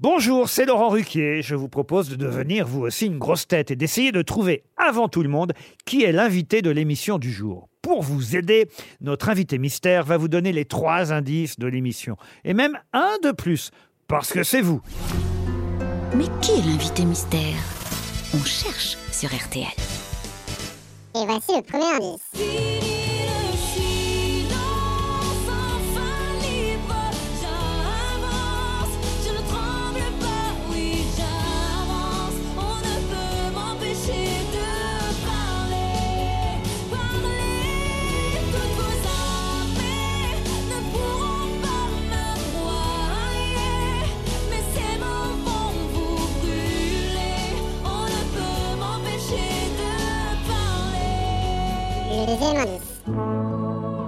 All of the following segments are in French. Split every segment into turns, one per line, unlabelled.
Bonjour, c'est Laurent Ruquier. Je vous propose de devenir vous aussi une grosse tête et d'essayer de trouver avant tout le monde qui est l'invité de l'émission du jour. Pour vous aider, notre invité mystère va vous donner les trois indices de l'émission. Et même un de plus, parce que c'est vous.
Mais qui est l'invité mystère? On cherche sur RTL.
Et voici le premier indice. Le deuxième indice. Le troisième indice.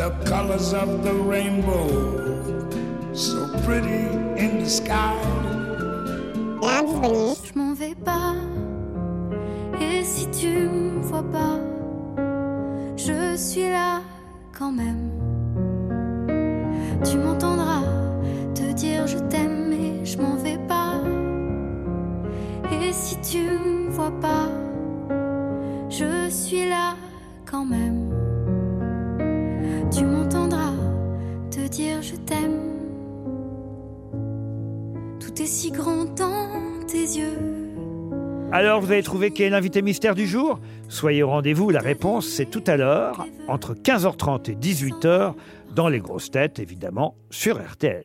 The colors of the rainbow, so pretty in the sky.
Je m'en vais pas. Et si tu me vois pas, je suis là quand même. Tu m'entendras te dire je t'aime, mais je m'en vais pas. Et si tu me vois pas, je suis là quand même. Tu m'entendras te dire je t'aime. Tout est si grand dans tes yeux.
Alors, vous avez trouvé qui est l'invité mystère du jour? Soyez au rendez-vous, la réponse c'est tout à l'heure, entre 15h30 et 18h, dans les grosses têtes, évidemment, sur RTL.